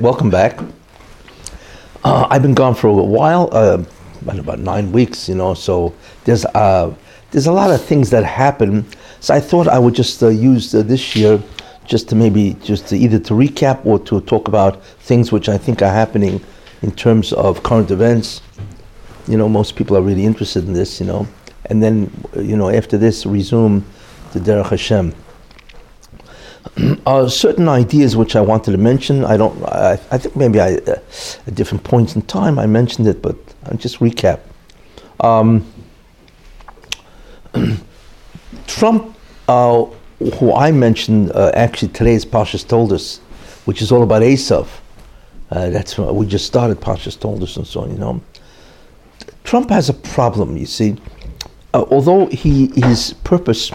Welcome back. Uh, I've been gone for a while, uh, about nine weeks, you know. So there's uh, there's a lot of things that happen. So I thought I would just uh, use uh, this year just to maybe just to either to recap or to talk about things which I think are happening in terms of current events. You know, most people are really interested in this, you know. And then, you know, after this, resume the Derech Hashem. uh, certain ideas which I wanted to mention. I don't. I, I think maybe I, uh, at different points in time I mentioned it, but I'll just recap. Um, Trump, uh, who I mentioned, uh, actually today's Parshas Toldos, which is all about Esav. Uh, that's what we just started. Parshas Toldos and so on. You know, Trump has a problem. You see, uh, although he his purpose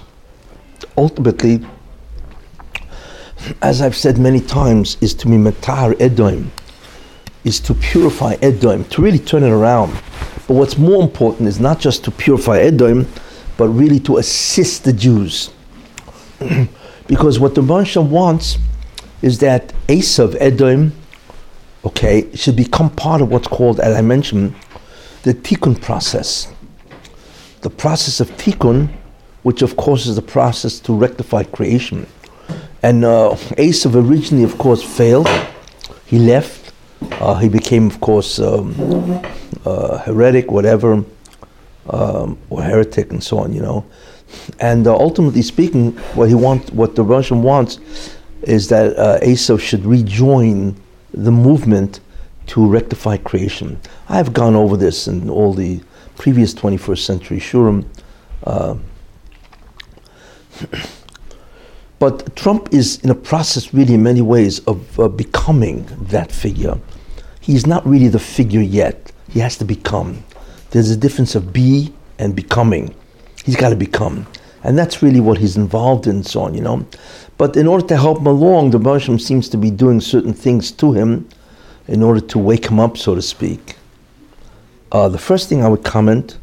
ultimately as I've said many times, is to be matar Edom, is to purify Edom, to really turn it around. But what's more important is not just to purify Edom, but really to assist the Jews. because what the Moshe wants is that Esav, Edom, okay, should become part of what's called, as I mentioned, the tikkun process. The process of tikkun, which of course is the process to rectify creation. And uh, Esav originally, of course, failed. He left. Uh, he became, of course, um, uh, heretic, whatever, um, or heretic, and so on. You know. And uh, ultimately speaking, what he wants, what the Russian wants, is that uh, Esav should rejoin the movement to rectify creation. I have gone over this in all the previous 21st century shiurim. But Trump is in a process, really, in many ways, of uh, becoming that figure. He's not really the figure yet. He has to become. There's a difference of be and becoming. He's got to become. And that's really what he's involved in, so on, you know. But in order to help him along, the Muslim seems to be doing certain things to him in order to wake him up, so to speak. Uh, the first thing I would comment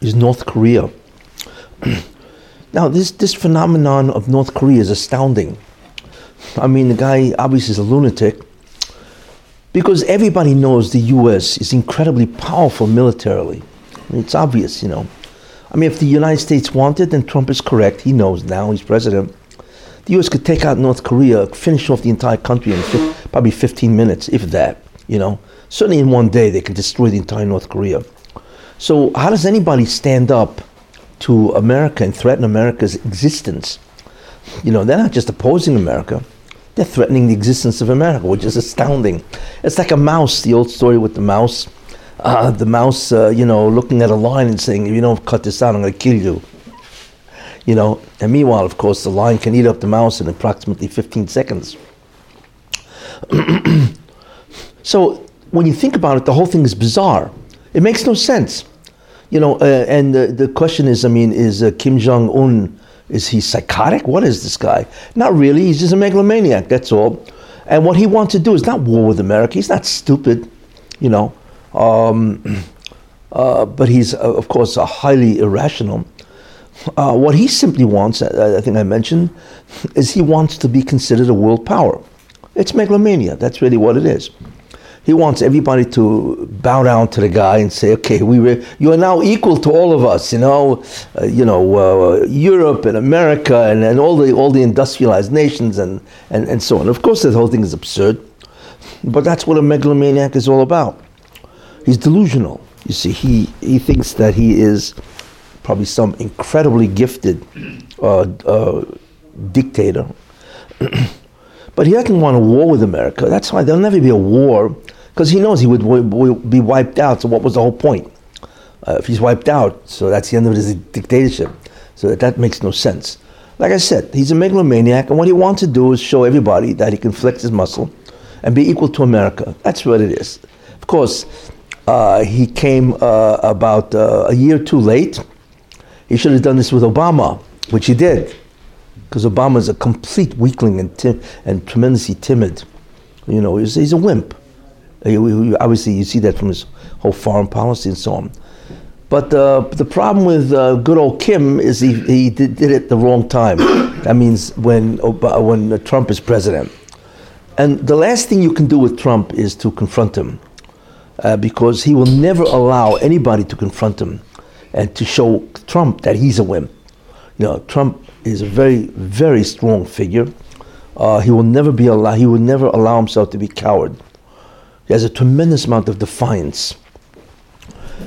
is North Korea. now, this, this phenomenon of North Korea is astounding. I mean, the guy obviously is a lunatic because everybody knows the U.S. is incredibly powerful militarily. I mean, it's obvious, you know. I mean, if the United States wanted, then Trump is correct. He knows now, he's president. The U.S. could take out North Korea, finish off the entire country in fi- probably 15 minutes, if that, you know. Certainly in one day, they could destroy the entire North Korea. So, how does anybody stand up to America and threaten America's existence? You know, they're not just opposing America, they're threatening the existence of America, which is astounding. It's like a mouse, the old story with the mouse. Uh, the mouse, uh, you know, looking at a lion and saying, if you don't cut this out, I'm going to kill you. You know, and meanwhile, of course, the lion can eat up the mouse in approximately 15 seconds. so, when you think about it, the whole thing is bizarre. It makes no sense. You know, uh, and the, the question is, I mean, is uh, Kim Jong Un is he psychotic? What is this guy? Not really. He's just a megalomaniac. That's all. And what he wants to do is not war with America. He's not stupid, you know. Um, uh, but he's, uh, of course, highly irrational. Uh, what he simply wants, uh, I think I mentioned, is he wants to be considered a world power. It's megalomania. That's really what it is. He wants everybody to bow down to the guy and say, "Okay, we re- you are now equal to all of us." You know, uh, you know, uh, Europe and America and, and all the all the industrialized nations and, and, and so on. Of course, the whole thing is absurd, but that's what a megalomaniac is all about. He's delusional. You see, he he thinks that he is probably some incredibly gifted uh, uh dictator. but he doesn't want a war with America. That's why there'll never be a war because he knows he would, would, be wiped out. So what was the whole point? Uh, if he's wiped out, so that's the end of his dictatorship. So that, that makes no sense. Like I said, he's a megalomaniac, and what he wants to do is show everybody that he can flex his muscle and be equal to America. That's what it is. Of course, uh, he came uh, about uh, a year too late. He should have done this with Obama, which he did, because Obama is a complete weakling and, tim- and tremendously timid. You know, he's, he's a wimp. Obviously, you see that from his whole foreign policy and so on. But uh, the problem with uh, good old Kim is he, he did, did, it the wrong time. That means when Ob- when Trump is president. And the last thing you can do with Trump is to confront him, uh, because he will never allow anybody to confront him and to show Trump that he's a wimp. You know, Trump is a very, very strong figure. Uh, he will never be allow- He will never allow himself to be coward. Has a tremendous amount of defiance.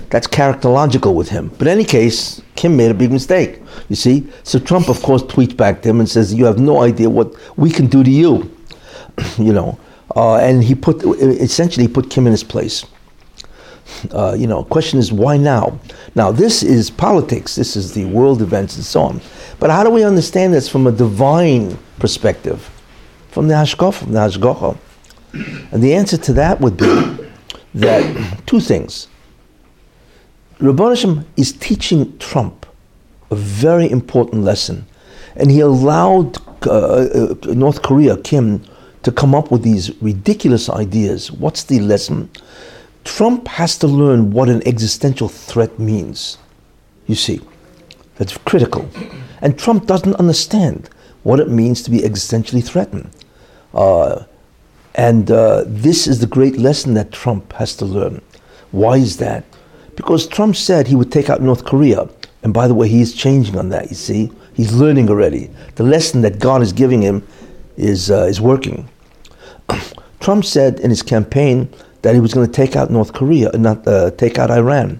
That's characterological with him. But in any case, Kim made a big mistake. You see, so Trump, of course, tweets back to him and says, "You have no idea what we can do to you." you know, uh, and he put essentially put Kim in his place. Uh, you know, question is why now? Now this is politics. This is the world events and so on. But how do we understand this from a divine perspective, from the hashkaf, from the hashgacha? And the answer to that would be that two things. Rabban Hashem is teaching Trump a very important lesson, and he allowed uh, uh, North Korea, Kim, to come up with these ridiculous ideas. What's the lesson? Trump has to learn what an existential threat means. You see, that's critical. And Trump doesn't understand what it means to be existentially threatened. Uh, and uh, this is the great lesson that Trump has to learn. Why is that? Because Trump said he would take out North Korea. And by the way, he is changing on that, you see. He's learning already. The lesson that God is giving him is, uh, is working. Trump said in his campaign that he was going to take out North Korea and not uh, take out Iran.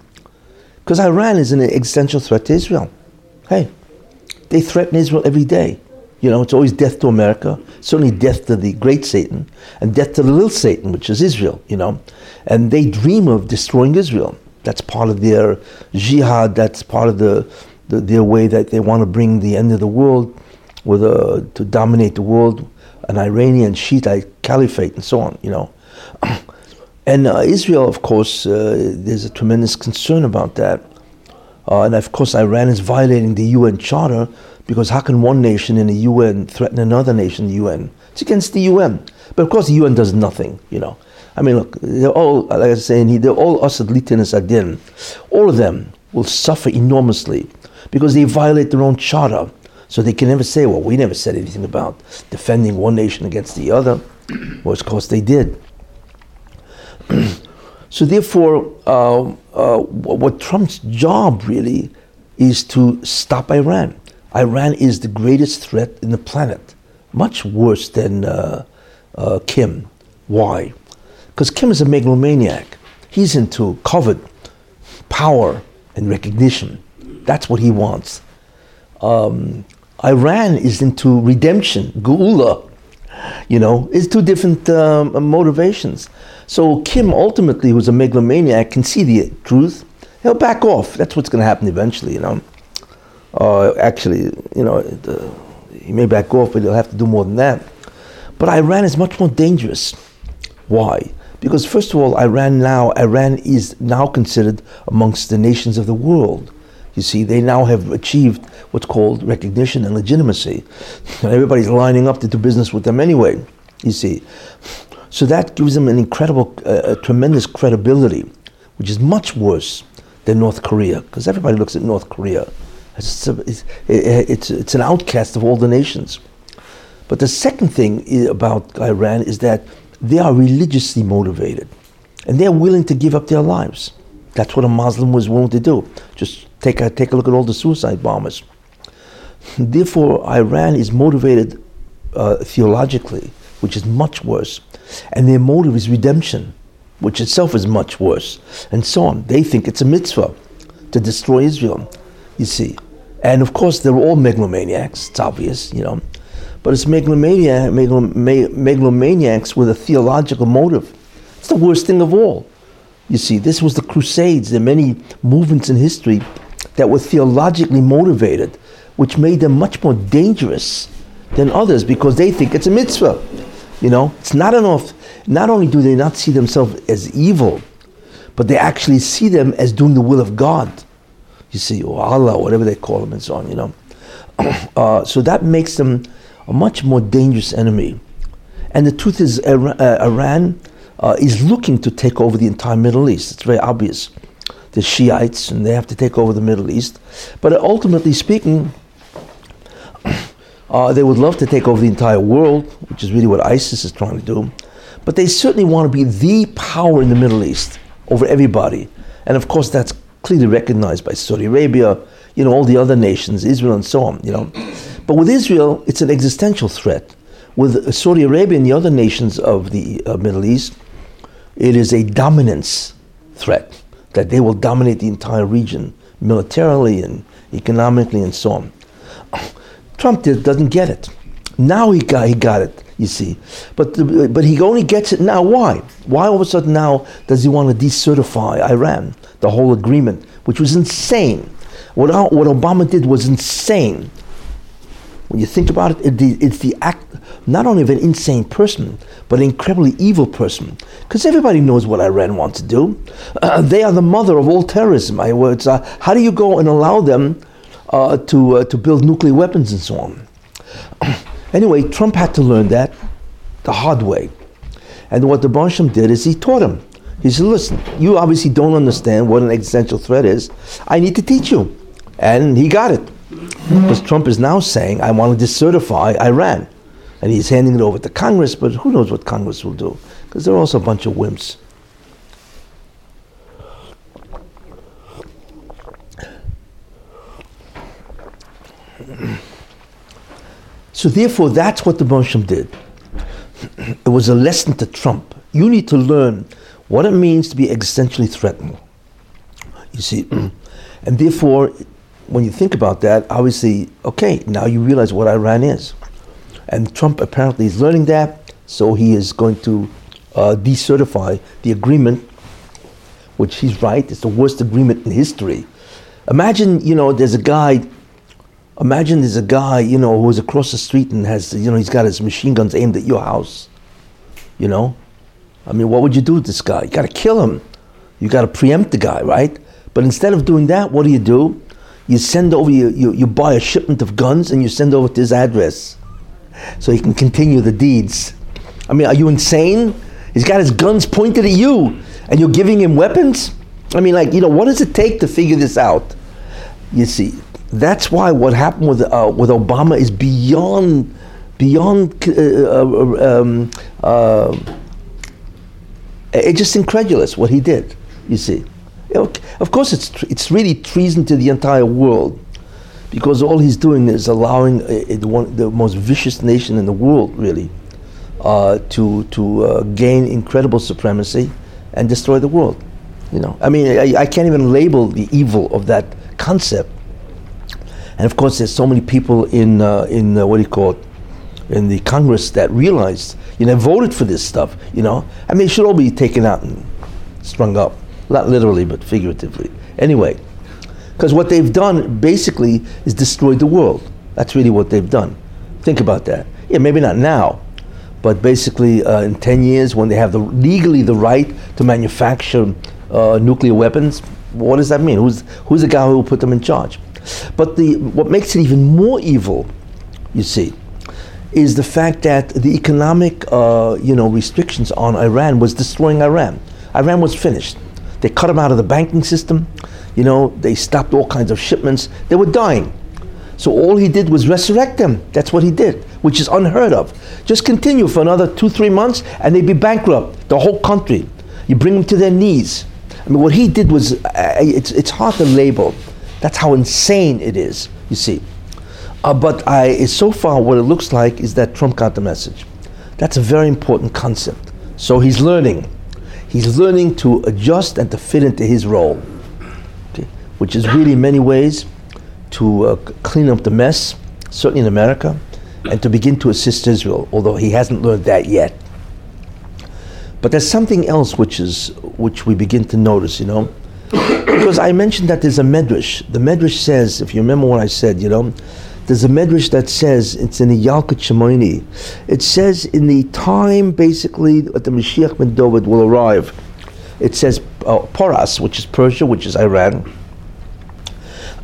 Because Iran is an existential threat to Israel. Hey, they threaten Israel every day. You know, it's always death to America, certainly death to the great Satan, and death to the little Satan, which is Israel, you know. And they dream of destroying Israel. That's part of their jihad, that's part of the, the their way that they want to bring the end of the world with a, to dominate the world, an Iranian Shiite caliphate and so on, you know. and uh, Israel, of course, uh, there's a tremendous concern about that. Uh, and of course, Iran is violating the UN Charter because how can one nation in the UN threaten another nation in the UN? It's against the UN. But of course, the UN does nothing, you know. I mean, look, they're all, like I was saying, they're all Asad Litinas Adin. All of them will suffer enormously because they violate their own charter. So they can never say, well, we never said anything about defending one nation against the other. Well, of course, they did. so therefore, uh, uh, what Trump's job really is to stop Iran. Iran is the greatest threat in the planet, much worse than uh, uh Kim. Why? Because Kim is a megalomaniac. He's into kavod, power, and recognition. That's what he wants. Um, Iran is into redemption, geula. You know, it's two different um, motivations. So Kim ultimately, who's a megalomaniac, can see the truth. He'll back off. That's what's going to happen eventually. You know. Uh, actually, you know, the, he may back off, but he'll have to do more than that. But Iran is much more dangerous. Why? Because first of all, Iran now Iran is now considered amongst the nations of the world. You see, they now have achieved what's called recognition and legitimacy. And everybody's lining up to do business with them anyway, you see. So that gives them an incredible, uh, tremendous credibility, which is much worse than North Korea, because everybody looks at North Korea. It's, it's, it's, it's an outcast of all the nations. But the second thing about Iran is that they are religiously motivated and they're willing to give up their lives. That's what a Muslim was willing to do. Just take a, take a look at all the suicide bombers. Therefore, Iran is motivated uh, theologically, which is much worse. And their motive is redemption, which itself is much worse. And so on. They think it's a mitzvah to destroy Israel, you see. And of course, they're all megalomaniacs, it's obvious, you know. But it's megalomania, megalomaniacs with a theological motive. It's the worst thing of all. You see, this was the Crusades. There are many movements in history that were theologically motivated, which made them much more dangerous than others because they think it's a mitzvah. You know, it's not enough. Not only do they not see themselves as evil, but they actually see them as doing the will of God. You see, or Allah, whatever they call them, and so on. You know, uh, so that makes them a much more dangerous enemy. And the truth is, Iran uh, is looking to take over the entire Middle East. It's very obvious. The Shiites, and they have to take over the Middle East. But ultimately speaking, Uh, they would love to take over the entire world, which is really what ISIS is trying to do. But they certainly want to be the power in the Middle East over everybody. And of course, that's clearly recognized by Saudi Arabia, you know, all the other nations, Israel and so on, you know. But with Israel, it's an existential threat. With Saudi Arabia and the other nations of the uh, Middle East, it is a dominance threat that they will dominate the entire region militarily and economically and so on. Trump did, doesn't get it. Now he got, he got it, you see. But, but he only gets it now. Why? Why all of a sudden now does he want to decertify Iran, the whole agreement, which was insane? What, what Obama did was insane. When you think about it, it it's the act not only of an insane person, but an incredibly evil person. Because everybody knows what Iran wants to do. Uh, they are the mother of all terrorism. My words. Uh, how do you go and allow them uh, to, uh, to build nuclear weapons and so on? anyway, Trump had to learn that the hard way. And what the Bonsham did is he taught him. He said, listen, you obviously don't understand what an existential threat is. I need to teach you. And he got it. Because Trump is now saying, I want to decertify Iran. And he's handing it over to Congress, but who knows what Congress will do? Because they're also a bunch of wimps. So therefore, that's what the Bonsham did. It was a lesson to Trump. You need to learn what it means to be existentially threatened. You see, and therefore, when you think about that, obviously, okay, now you realize what Iran is. And Trump apparently is learning that, so he is going to uh, decertify the agreement, which he's right, it's the worst agreement in history. Imagine, you know, there's a guy, imagine there's a guy, you know, who's across the street and has, you know, he's got his machine guns aimed at your house. You know? I mean, what would you do with this guy? You got to kill him. You got to preempt the guy, right? But instead of doing that, what do you do? You send over, you, you, you buy a shipment of guns and you send over to his address so he can continue the deeds. I mean, are you insane? He's got his guns pointed at you and you're giving him weapons? I mean, like, you know, what does it take to figure this out? You see, that's why what happened with, uh, with Obama is beyond, beyond, uh, uh, um, uh, it's just incredulous what he did, you see. Of course, it's, it's really treason to the entire world because all he's doing is allowing a, a, the, one, the most vicious nation in the world, really, uh, to, to uh, gain incredible supremacy and destroy the world. You know, I mean, I, I, can't even label the evil of that concept. And of course, there's so many people in uh, in uh, what do you call it, in the Congress that realized, you know, voted for this stuff. You know, I mean, it should all be taken out and strung up, not literally but figuratively. Anyway. Because what they've done basically is destroyed the world. That's really what they've done. Think about that. Yeah, maybe not now, but basically uh, in 10 years when they have the, legally the right to manufacture uh, nuclear weapons, what does that mean? Who's, who's the guy who will put them in charge? But the, what makes it even more evil, you see, is the fact that the economic uh, you know, restrictions on Iran was destroying Iran. Iran was finished. They cut them out of the banking system. You know, they stopped all kinds of shipments. They were dying. So all he did was resurrect them. That's what he did, which is unheard of. Just continue for another two, three months, and they'd be bankrupt, the whole country. You bring them to their knees. I mean, what he did was, uh, it's, it's hard to label. That's how insane it is, you see. Uh, but I, so far, what it looks like is that Trump got the message. That's a very important concept. So he's learning. He's learning to adjust and to fit into his role which is really in many ways to uh, clean up the mess, certainly in America, and to begin to assist Israel, although he hasn't learned that yet. But there's something else which is which we begin to notice, you know, because I mentioned that there's a medrash. The medrash says, if you remember what I said, you know, there's a medrash that says it's in the Yalkut Shimoni. It says in the time basically that the Mashiach ben David will arrive. It says uh, Paras, which is Persia, which is Iran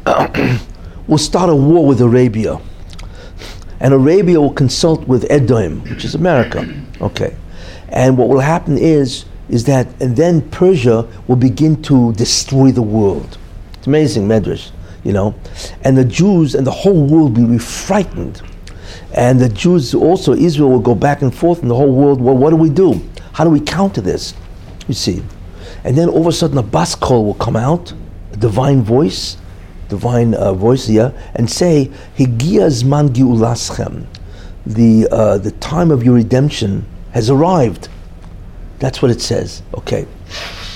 will start a war with Arabia. And Arabia will consult with Edom, which is America. Okay. And what will happen is, is that, and then Persia will begin to destroy the world. It's amazing, Medrash, you know. And the Jews and the whole world will be frightened. And the Jews also, Israel will go back and forth in the whole world. Well, what do we do? How do we counter this? You see. And then all of a sudden a bas kol will come out, a divine voice, divine uh, voice here, and say. The, uh, the time of your redemption has arrived. That's what it says. Okay.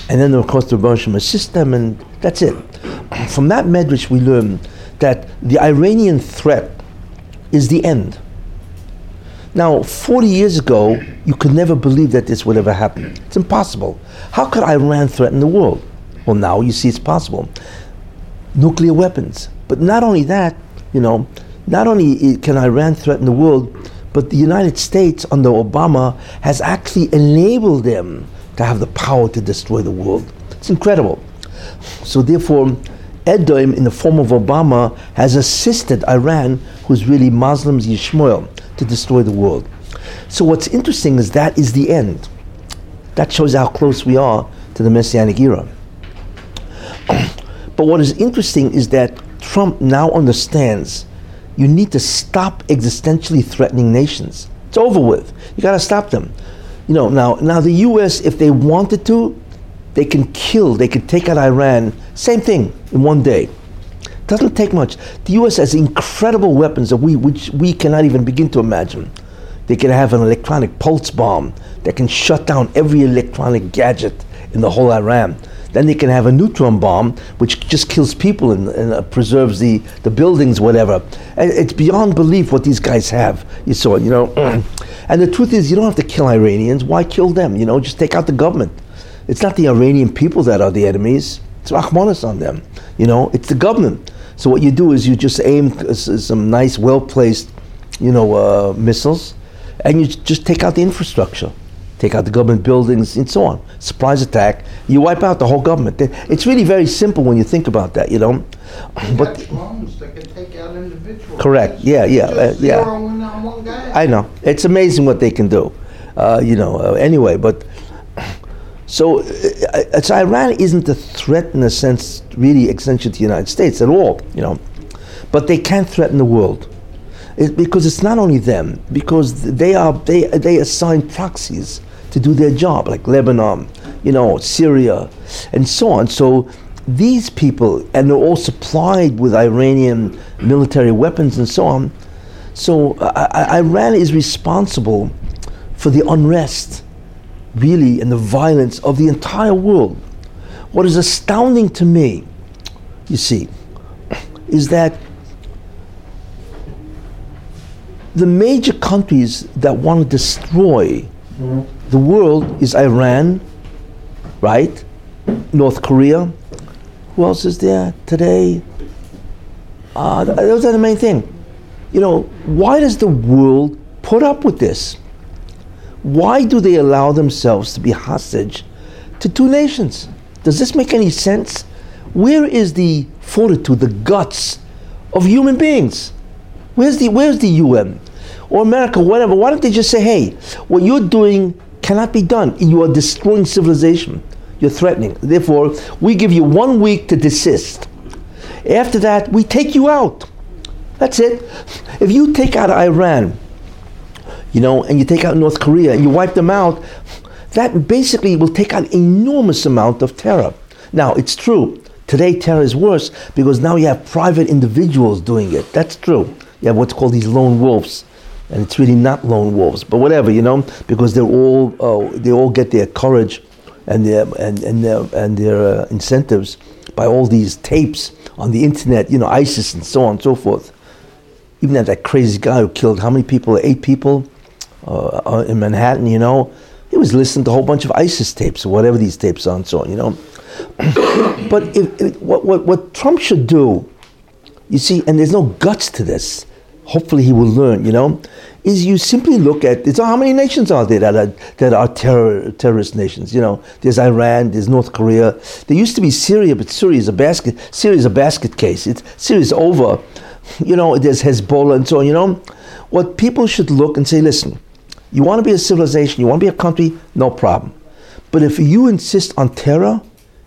And then, of course, the Rebbe assist them, and that's it. From that medrash, we learn that the Iranian threat is the end. Now, 40 years ago, you could never believe that this would ever happen. It's impossible. How could Iran threaten the world? Well, now you see it's possible. Nuclear weapons. But not only that, you know, not only can Iran threaten the world, but the United States under Obama has actually enabled them to have the power to destroy the world. It's incredible. So therefore, Edom, in the form of Obama, has assisted Iran, who's really Muslims, Yishmael, to destroy the world. So what's interesting is that is the end. That shows how close we are to the Messianic era. but what is interesting is that Trump now understands you need to stop existentially threatening nations. It's over with. You got to stop them. You know, now, now the U.S., if they wanted to, they can kill, they can take out Iran, same thing, in one day. Doesn't take much. The U.S. has incredible weapons that we, which we cannot even begin to imagine. They can have an electronic pulse bomb that can shut down every electronic gadget in the whole Iran. Then they can have a neutron bomb, which just kills people and, and uh, preserves the, the buildings, whatever. And it's beyond belief what these guys have. You saw, you know. and the truth is, you don't have to kill Iranians. Why kill them? You know, just take out the government. It's not the Iranian people that are the enemies. It's Rahmanis on them. You know, it's the government. So what you do is you just aim some nice, well placed, you know, uh, missiles, and you just take out the infrastructure, take out the government buildings, and so on. Surprise attack, you wipe out the whole government. It's really very simple when you think about that, you know. but drones that can take out individuals. Correct. Yeah, yeah, uh, yeah. I know. It's amazing what they can do. Uh, you know. Uh, anyway, but so uh, it's Iran isn't a threat in a sense really essential to the United States at all, you know, but they can threaten the world. It, because it's not only them, because they are they they assign proxies to do their job, like Lebanon, you know, Syria, and so on. So these people, and they're all supplied with Iranian military weapons and so on. So Iran is responsible for the unrest really and the violence of the entire world. What is astounding to me, you see, is that the major countries that want to destroy mm-hmm. The world is Iran, right? North Korea. Who else is there today? Uh, those are the main thing. You know, why does the world put up with this? Why do they allow themselves to be hostage to two nations? Does this make any sense? Where is the fortitude, the guts of human beings? Where's the where's the UN or America, whatever? Why don't they just say, "Hey, what you're doing cannot be done. You are destroying civilization. You're threatening. Therefore, we give you one week to desist. After that, we take you out. That's it. If you take out Iran, you know, and you take out North Korea and you wipe them out, that basically will take out enormous amount of terror. Now, it's true. Today, terror is worse because now you have private individuals doing it. That's true. You have what's called these lone wolves, and it's really not lone wolves, but whatever, you know, because they're all uh, they all get their courage and their and and their and their uh, incentives by all these tapes on the internet, you know, ISIS and so on and so forth. Even that, that crazy guy who killed how many people? Eight people uh, uh, in Manhattan, you know, he was listening to a whole bunch of ISIS tapes or whatever these tapes are and so on, you know. but if, if, what, what, what Trump should do, you see, and there's no guts to this, hopefully he will learn, you know, is you simply look at it's how many nations are there that are, that are terror, terrorist nations? You know, there's Iran, there's North Korea. There used to be Syria, but Syria is a basket. Syria is a basket case. It's Syria is over. You know, there's Hezbollah and so on. You know, what people should look and say, listen, you want to be a civilization, you want to be a country, no problem. But if you insist on terror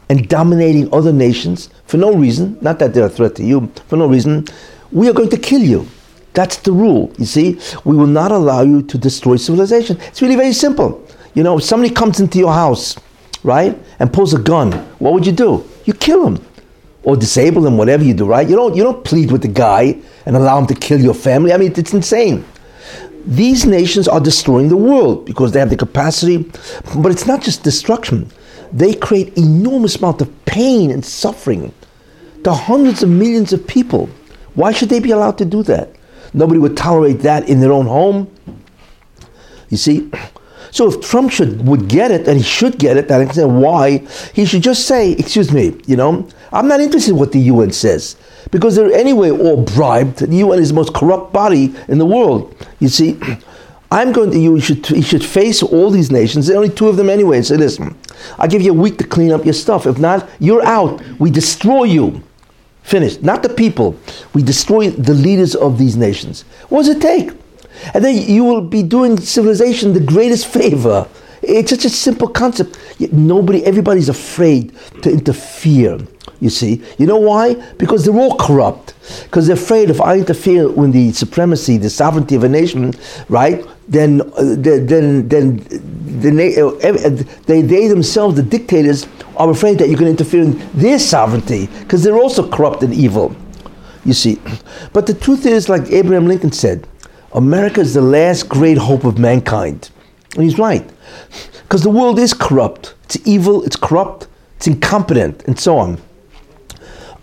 and dominating other nations for no reason, not that they're a threat to you, for no reason, we are going to kill you. That's the rule. You see, we will not allow you to destroy civilization. It's really very simple. You know, if somebody comes into your house, right, and pulls a gun, what would you do? You kill him or disable him, whatever you do, right? You don't you don't plead with the guy and allow him to kill your family. I mean, it's insane. These nations are destroying the world because they have the capacity, but it's not just destruction. They create enormous amount of pain and suffering to hundreds of millions of people. Why should they be allowed to do that? Nobody would tolerate that in their own home. You see? So if Trump should would get it, and he should get it, I understand why, he should just say, excuse me, you know, I'm not interested in what the UN says. Because they're anyway all bribed. The UN is the most corrupt body in the world. You see, I'm going to you should you should face all these nations. There are only two of them anyway. Say, listen, I'll give you a week to clean up your stuff. If not, you're out. We destroy you. Finished. Not the people. We destroy the leaders of these nations. What does it take? And then you will be doing civilization the greatest favor. It's such a simple concept. Yet nobody, everybody's afraid to interfere. You see, you know why? Because they're all corrupt. Because they're afraid if I interfere with the supremacy, the sovereignty of a nation, right? Then, uh, then, then, the uh, they, they themselves, the dictators, are afraid that you're going to interfere in their sovereignty because they're also corrupt and evil. You see, but the truth is, like Abraham Lincoln said, America is the last great hope of mankind. And he's right. Because the world is corrupt. It's evil, it's corrupt, it's incompetent, and so on.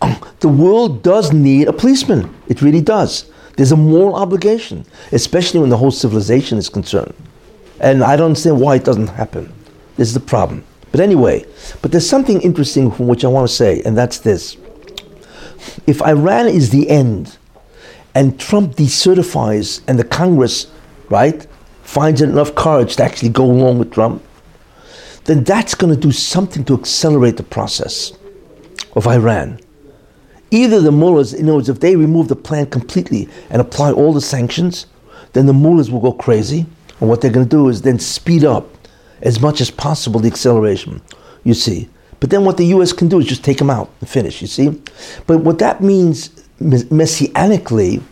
Oh, the world does need a policeman. It really does. There's a moral obligation, especially when the whole civilization is concerned. And I don't understand why it doesn't happen. This is the problem. But anyway, but there's something interesting from which I want to say, and that's this. If Iran is the end, and Trump decertifies, and the Congress, right, finds enough courage to actually go along with Trump, then that's going to do something to accelerate the process of Iran. Either the mullahs, in other words, if they remove the plan completely and apply all the sanctions, then the mullahs will go crazy. And what they're going to do is then speed up as much as possible the acceleration, you see. But then what the U.S. can do is just take them out and finish, you see. But what that means messianically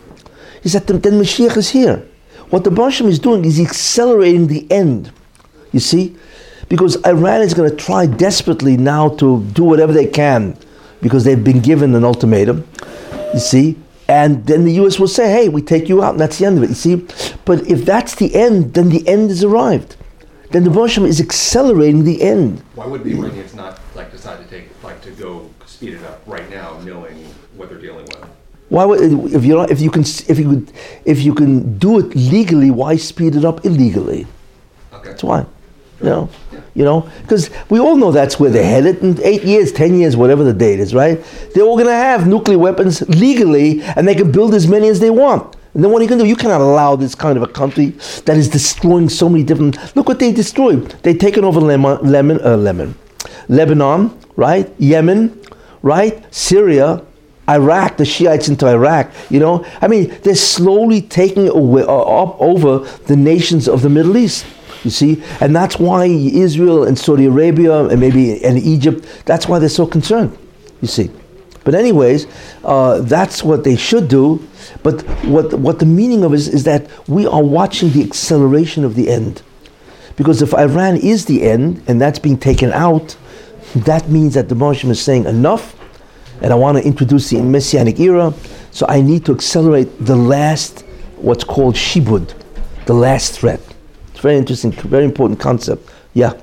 is that the, then Mashiach is here. What the Barsham is doing is accelerating the end, you see. Because Iran is going to try desperately now to do whatever they can because they've been given an ultimatum, you see. And then the U.S. will say, hey, we take you out, and that's the end of it, you see. But if that's the end, then the end has arrived. Then the Hashem is accelerating the end. Why would the Iranians not like decide to take like to go speed it up right now, knowing what they're dealing with? Why would if you if you can if you could if you can do it legally, why speed it up illegally? Okay. That's why. You know, you know, because we all know that's where they're headed. In eight years, ten years, whatever the date is, right? They're all going to have nuclear weapons legally, and they can build as many as they want. And then what are you going to do? You cannot allow this kind of a country that is destroying so many different. Look what they destroyed. They've taken over Lemon, Lemon, uh, Lemon, Lebanon, right? Yemen, right? Syria, Iraq, the Shiites into Iraq. You know, I mean, they're slowly taking away, uh, over the nations of the Middle East. You see, and that's why Israel and Saudi Arabia and maybe and Egypt. That's why they're so concerned. You see, but anyways, uh, that's what they should do. But what what the meaning of is is that we are watching the acceleration of the end, because if Iran is the end and that's being taken out, that means that the Muslim is saying enough, and I want to introduce the Messianic era. So I need to accelerate the last, what's called shibud, the last threat. It's very interesting, very important concept. Yeah.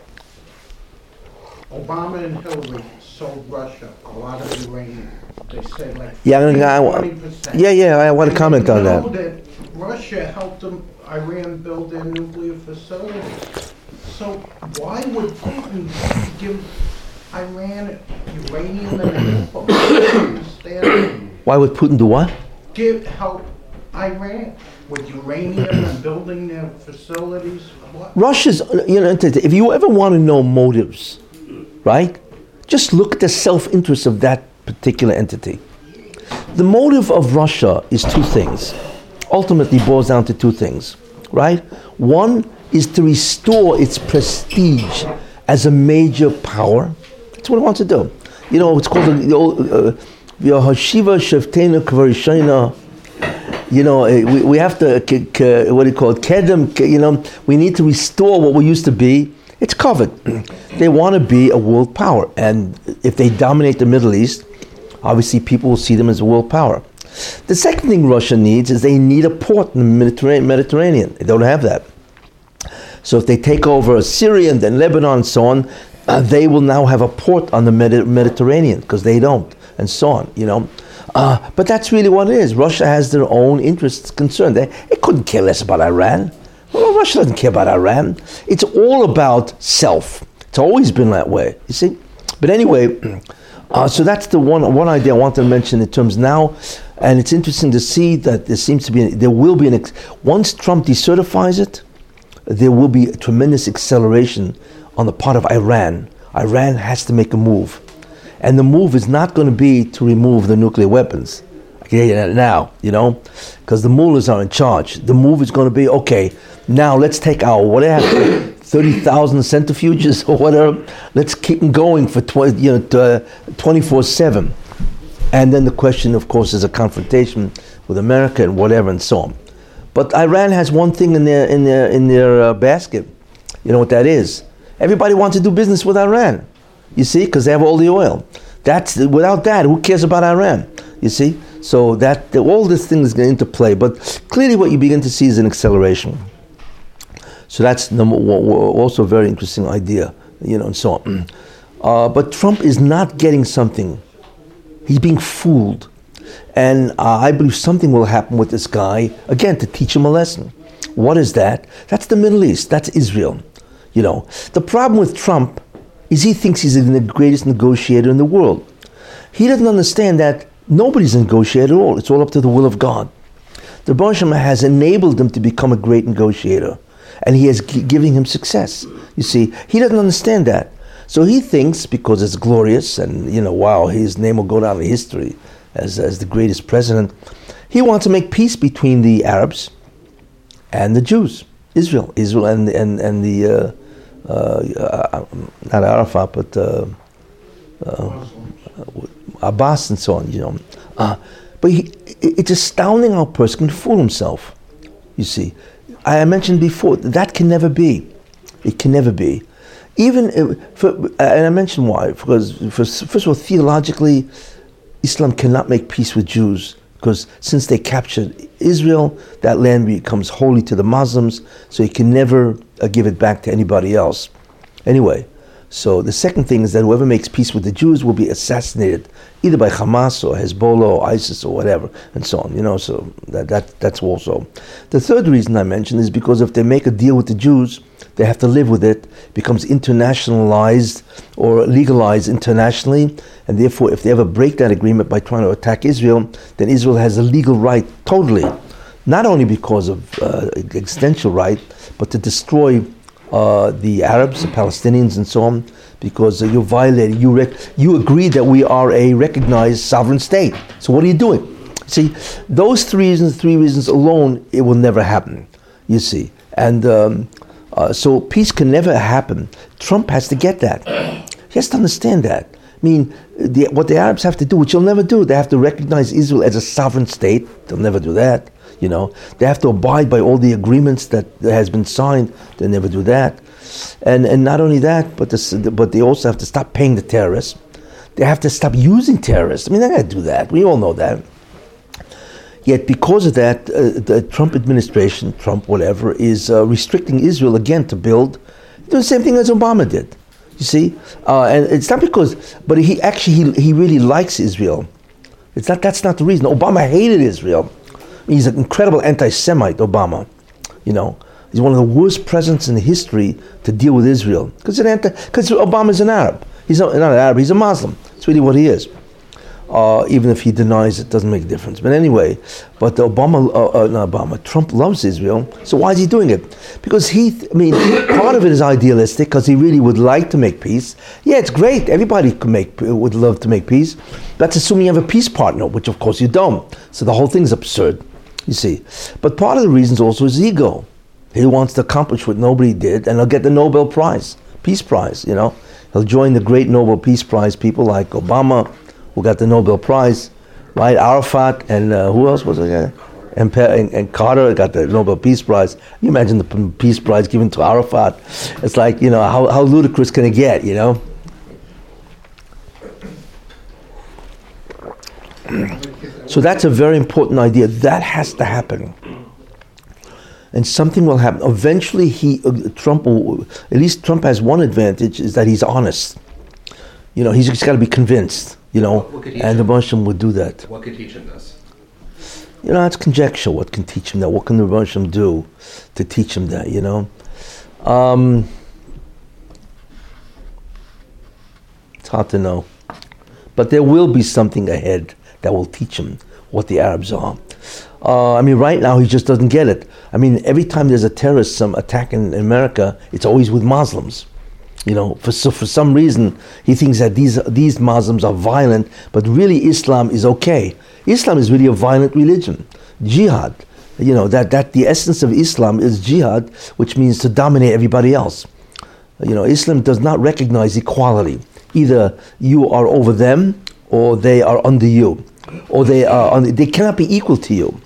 Obama and Hillary sold Russia a lot of uranium. They said like Yeah, I wa- twenty percent. Yeah, yeah, I want to comment on that. Russia helped them, Iran build their nuclear facilities. So why would Putin give Iran uranium and nickel? I don't understand. Why would Putin do what? Give, help Iran with uranium and building their facilities? What? Russia's, you know, if you ever want to know motives, right? Just look at the self interest of that particular entity. The motive of Russia is two things. Ultimately, boils down to two things, right? One is to restore its prestige as a major power. That's what it wants to do. You know, it's called the old uh, Hashiva Sheftena Kvarishena you know, uh, we, we have to, k- k- what do you call it, kedem, k- you know, we need to restore what we used to be. It's covered. they want to be a world power. And if they dominate the Middle East, obviously people will see them as a world power. The second thing Russia needs is they need a port in the Mediterranean. They don't have that. So if they take over Syria and then Lebanon and so on, uh, they will now have a port on the Medi- Mediterranean because they don't, and so on. You know, uh, but that's really what it is. Russia has their own interests concerned. They, it couldn't care less about Iran. Well, Russia doesn't care about Iran. It's all about self. It's always been that way. You see. But anyway, uh, so that's the one one idea I wanted to mention in terms now, and it's interesting to see that there seems to be there will be an ex- once Trump decertifies it, there will be a tremendous acceleration on the part of Iran. Iran has to make a move. And the move is not going to be to remove the nuclear weapons. I can you that now, you know, because the mullahs are in charge. The move is going to be okay, now let's take our whatever, 30,000 centrifuges or whatever, let's keep them going for 20, you know, 24 7. And then the question, of course, is a confrontation with America and whatever and so on. But Iran has one thing in their in their in their uh, basket. You know what that is? Everybody wants to do business with Iran. You see, because they have all the oil. That's without that, who cares about Iran? You see, so that all this thing is going into play. But clearly, what you begin to see is an acceleration. So that's also a very interesting idea. You know, and so on. Uh, but Trump is not getting something. He's being fooled. And uh, I believe something will happen with this guy, again, to teach him a lesson. What is that? That's the Middle East. That's Israel. You know, the problem with Trump is he thinks he's the greatest negotiator in the world. He doesn't understand that nobody's a negotiator at all. It's all up to the will of God. The Baruch has enabled him to become a great negotiator, and he has given him success. You see, he doesn't understand that. So he thinks because it's glorious and, you know, wow, his name will go down in history as, as the greatest president. He wants to make peace between the Arabs and the Jews, Israel, Israel and and and the uh, not Arafat, but uh, uh, Abbas and so on. You know, uh, but he, it's astounding how a person can fool himself. You see, I mentioned before that can never be. It can never be. Even if, for, and I mentioned why because first of all, theologically, Islam cannot make peace with Jews because since they captured Israel, that land becomes holy to the Muslims, so it can never uh, give it back to anybody else. Anyway, so the second thing is that whoever makes peace with the Jews will be assassinated either by Hamas or Hezbollah or ISIS or whatever, and so on. You know, so that, that that's also. The third reason I mentioned is because if they make a deal with the Jews, they have to live with it. becomes internationalized or legalized internationally, and therefore, if they ever break that agreement by trying to attack Israel, then Israel has a legal right, totally, not only because of uh, existential right, but to destroy uh, the Arabs, the Palestinians, and so on, because uh, you violated, you, rec- you agree that we are a recognized sovereign state. So what are you doing? See, those three reasons, three reasons alone, it will never happen. You see, and um, uh, so peace can never happen. Trump has to get that. He has to understand that. I mean, the, what the Arabs have to do, which they'll never do, they have to recognize Israel as a sovereign state. They'll never do that. You know, they have to abide by all the agreements that, has been signed. They never do that, and and not only that, but this, but they also have to stop paying the terrorists. They have to stop using terrorists. I mean, they got to do that. We all know that. Yet, because of that, uh, the Trump administration, Trump whatever, is uh, restricting Israel again to build. Do the same thing as Obama did. You see, uh, and it's not because, but he actually he, he really likes Israel. It's not that's not the reason. Obama hated Israel. He's an incredible anti-Semite, Obama. You know, he's one of the worst presidents in history to deal with Israel because because Obama's an Arab. He's not, not an Arab. He's a Muslim. That's really what he is. Uh, even if he denies it, doesn't make a difference. But anyway, but Obama, uh, uh, not Obama, Trump loves Israel. So why is he doing it? Because he, I mean, part of it is idealistic because he really would like to make peace. Yeah, it's great. Everybody could make would love to make peace. That's assuming you have a peace partner, which of course you don't. So the whole thing's absurd. You see, but part of the reasons also is ego. He wants to accomplish what nobody did, and he'll get the Nobel Prize, Peace Prize. You know, he'll join the great Nobel Peace Prize people like Obama, who got the Nobel Prize, right? Arafat and uh, who else was it? And, and, and Carter got the Nobel Peace Prize. You imagine the Peace Prize given to Arafat. It's like, you know, how, how ludicrous can it get, you know? So that's a very important idea. That has to happen. And something will happen. Eventually, he, uh, Trump will, at least Trump has one advantage, is that he's honest. You know, he's just got to be convinced, you know, and the? Russian would do that. What could teach him this? You know, it's conjecture what can teach him that. What can the Russian do to teach him that, you know? Um, it's hard to know. But there will be something ahead that will teach him what the Arabs are. Uh, I mean, right now he just doesn't get it. I mean, every time there's a terrorist some attack in America, it's always with Muslims. You know, for so for some reason he thinks that these these Muslims are violent, but really Islam is okay. Islam is really a violent religion. Jihad, you know, that that the essence of Islam is jihad, which means to dominate everybody else. You know, Islam does not recognize equality. Either you are over them, or they are under you, or they are they cannot be equal to you.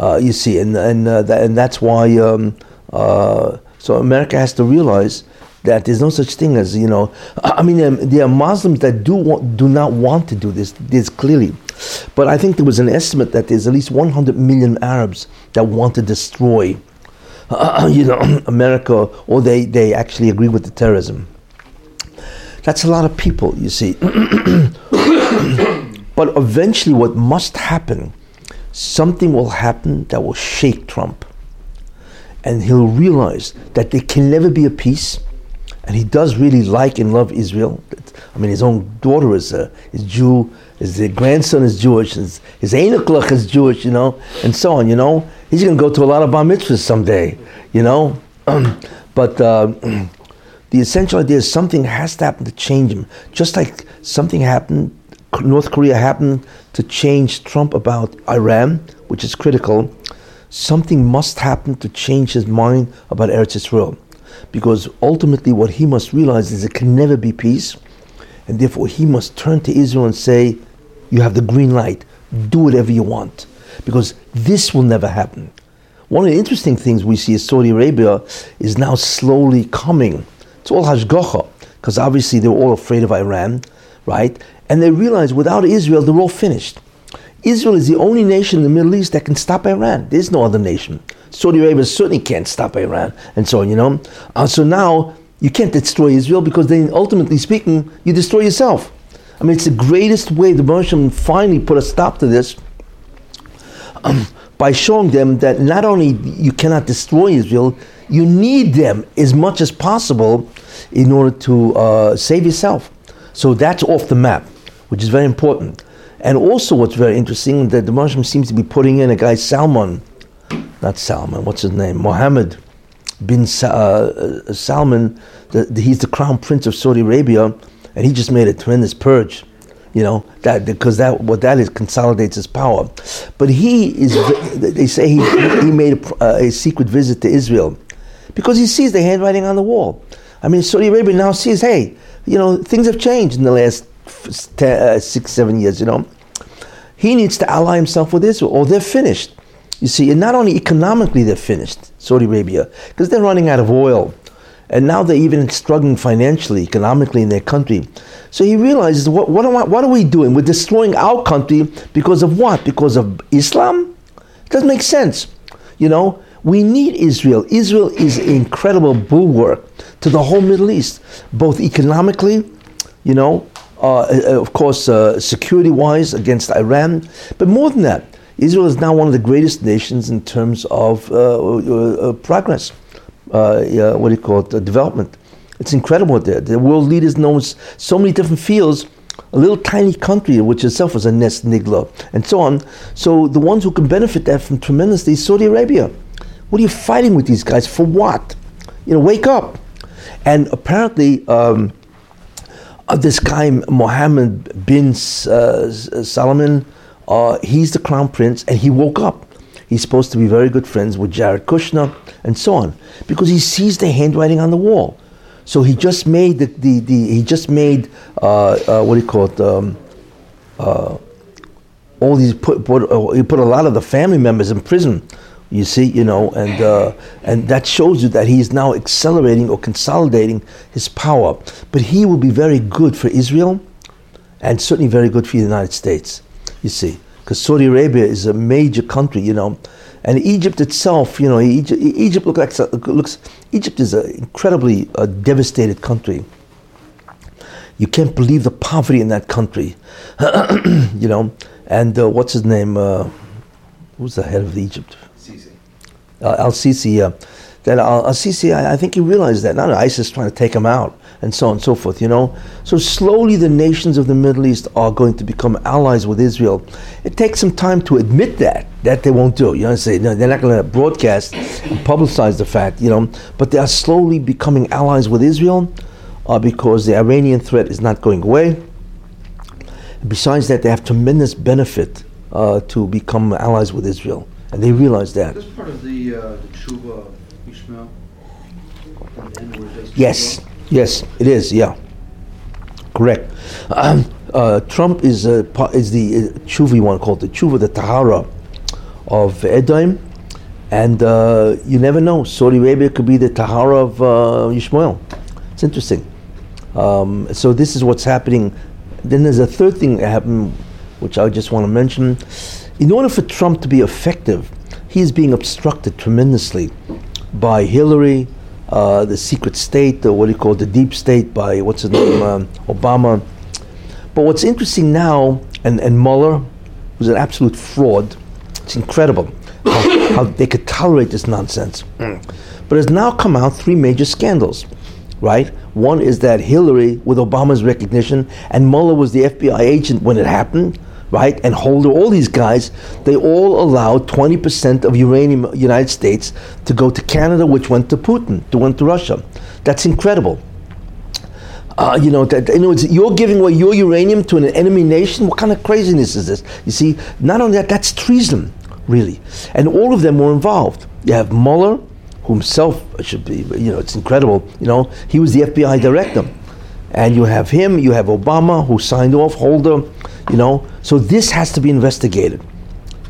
Uh, you see, and and uh, and that's why. Um, uh, so America has to realize that there's no such thing as you know. I mean, um, there are Muslims that do want, do not want to do this. This clearly, but I think there was an estimate that there's at least 100 million Arabs that want to destroy, you know, America, or they they actually agree with the terrorism. That's a lot of people, you see. but eventually, what must happen, something will happen that will shake Trump. And he'll realize that there can never be a peace. And he does really like and love Israel. I mean, his own daughter is, a, is Jew, his grandson is Jewish, his, his is Jewish, you know, and so on, you know. He's going to go to a lot of bar mitzvahs someday, you know. but uh, the essential idea is something has to happen to change him. Just like something happened, North Korea happened to change Trump about Iran, which is critical. Something must happen to change his mind about Eretz Israel. Because ultimately, what he must realize is it can never be peace, and therefore he must turn to Israel and say, You have the green light, do whatever you want. Because this will never happen. One of the interesting things we see is Saudi Arabia is now slowly coming. It's all hashgacha, because obviously they're all afraid of Iran, right? And they realize without Israel, they're all finished. Israel is the only nation in the Middle East that can stop Iran. There's no other nation. Saudi Arabia certainly can't stop Iran, and so on, you know. Uh, so now you can't destroy Israel because then, ultimately speaking, you destroy yourself. I mean, it's the greatest way the Russian finally put a stop to this um, by showing them that not only you cannot destroy Israel, you need them as much as possible in order to uh, save yourself. So that's off the map, which is very important. And also, what's very interesting that the Muslim seems to be putting in a guy Salman, not Salman, what's his name, Mohammed bin Sa- uh, Salman. The, the, he's the crown prince of Saudi Arabia, and he just made a tremendous purge. You know that because that what that is consolidates his power. But he is. They say he he made a, a secret visit to Israel because he sees the handwriting on the wall. I mean, Saudi Arabia now sees, hey, you know, things have changed in the last ten, uh, six, seven years. You know, he needs to ally himself with Israel, or they're finished. You see, and not only economically they're finished, Saudi Arabia, because they're running out of oil, and now they're even struggling financially, economically in their country. So he realizes, what, what, I, what are we doing? We're destroying our country because of what? Because of Islam? It doesn't make sense. You know, we need Israel. Israel is an incredible bulwark to the whole Middle East, both economically, you know, of course, uh, security wise against Iran, but more than that, Israel is now one of the greatest nations in terms of uh, uh, progress. Uh, what do you call it? development. It's incredible there. The world leaders know so many different fields. A little tiny country, which itself is a nest nigla, and so on. So the ones who can benefit that from tremendously is Saudi Arabia. What are you fighting with these guys for? What? You know, wake up. And apparently, um, uh, this guy Mohammed bin uh, Salman, uh, he's the crown prince, and he woke up. He's supposed to be very good friends with Jared Kushner and so on, because he sees the handwriting on the wall. So he just made the, the, the he just made uh, uh, what do you call it um, uh, all these put, put uh, he put a lot of the family members in prison. You see, you know, and uh, and that shows you that he is now accelerating or consolidating his power. But he will be very good for Israel, and certainly very good for the United States. You see, because Saudi Arabia is a major country, you know, and Egypt itself, you know, Egypt, Egypt looks like, looks Egypt is an incredibly uh, devastated country. You can't believe the poverty in that country, you know. And uh, what's his name? Uh, who's the head of Egypt? Uh, Al Sisi. Yeah. That Al Sisi, I, I think he realized that. Not ISIS trying to take him out, and so on and so forth. You know. So slowly, the nations of the Middle East are going to become allies with Israel. It takes some time to admit that. That they won't do. You know, say no, they're not going to broadcast and publicize the fact. You know, but they are slowly becoming allies with Israel uh, because the Iranian threat is not going away. Besides that, they have tremendous benefit uh, to become allies with Israel, and they realize that. This part of the, uh, the Tshuva Ishmael? at the end where it says Yes, yes, it is. Yeah, correct. Um, uh, Trump is uh, is the uh, tshuva you want to call it the tshuva, the tahara of Edom, and uh, you never know. Saudi Arabia could be the tahara of uh, Ishmael. It's interesting. Um, so this is what's happening. Then there's a third thing that happened, which I just want to mention. In order for Trump to be effective, he is being obstructed tremendously by Hillary, uh, the secret state, what do you call it, the deep state, by what's his name, um, Obama. But what's interesting now, and, and Mueller, who's an absolute fraud, it's incredible how, how they could tolerate this nonsense. But has now come out three major scandals, right? One is that Hillary, with Obama's recognition, and Mueller was the FBI agent when it happened, right? And Holder, all these guys, they all allowed 20% of uranium United States to go to Canada, which went to Putin, to went to Russia. That's incredible. Uh, you know, that, you know, it's, you're giving away your uranium to an enemy nation. What kind of craziness is this? You see, not only that, that's treason, really. And all of them were involved. You have Mueller, who himself should be, you know, it's incredible. You know, he was the FBI director. And you have him, you have Obama, who signed off, Holder, you know. So this has to be investigated,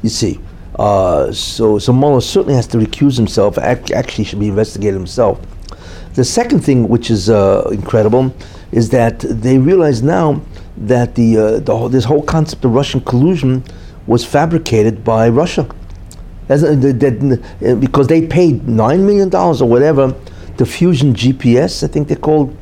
you see. Uh, so, so Mueller certainly has to recuse himself, act, actually should be investigated himself. The second thing, which is uh, incredible, is that they realize now that the, uh, the whole, this whole concept of Russian collusion was fabricated by Russia. That's, uh, uh, because they paid nine million dollars or whatever to Fusion GPS, I think they're called,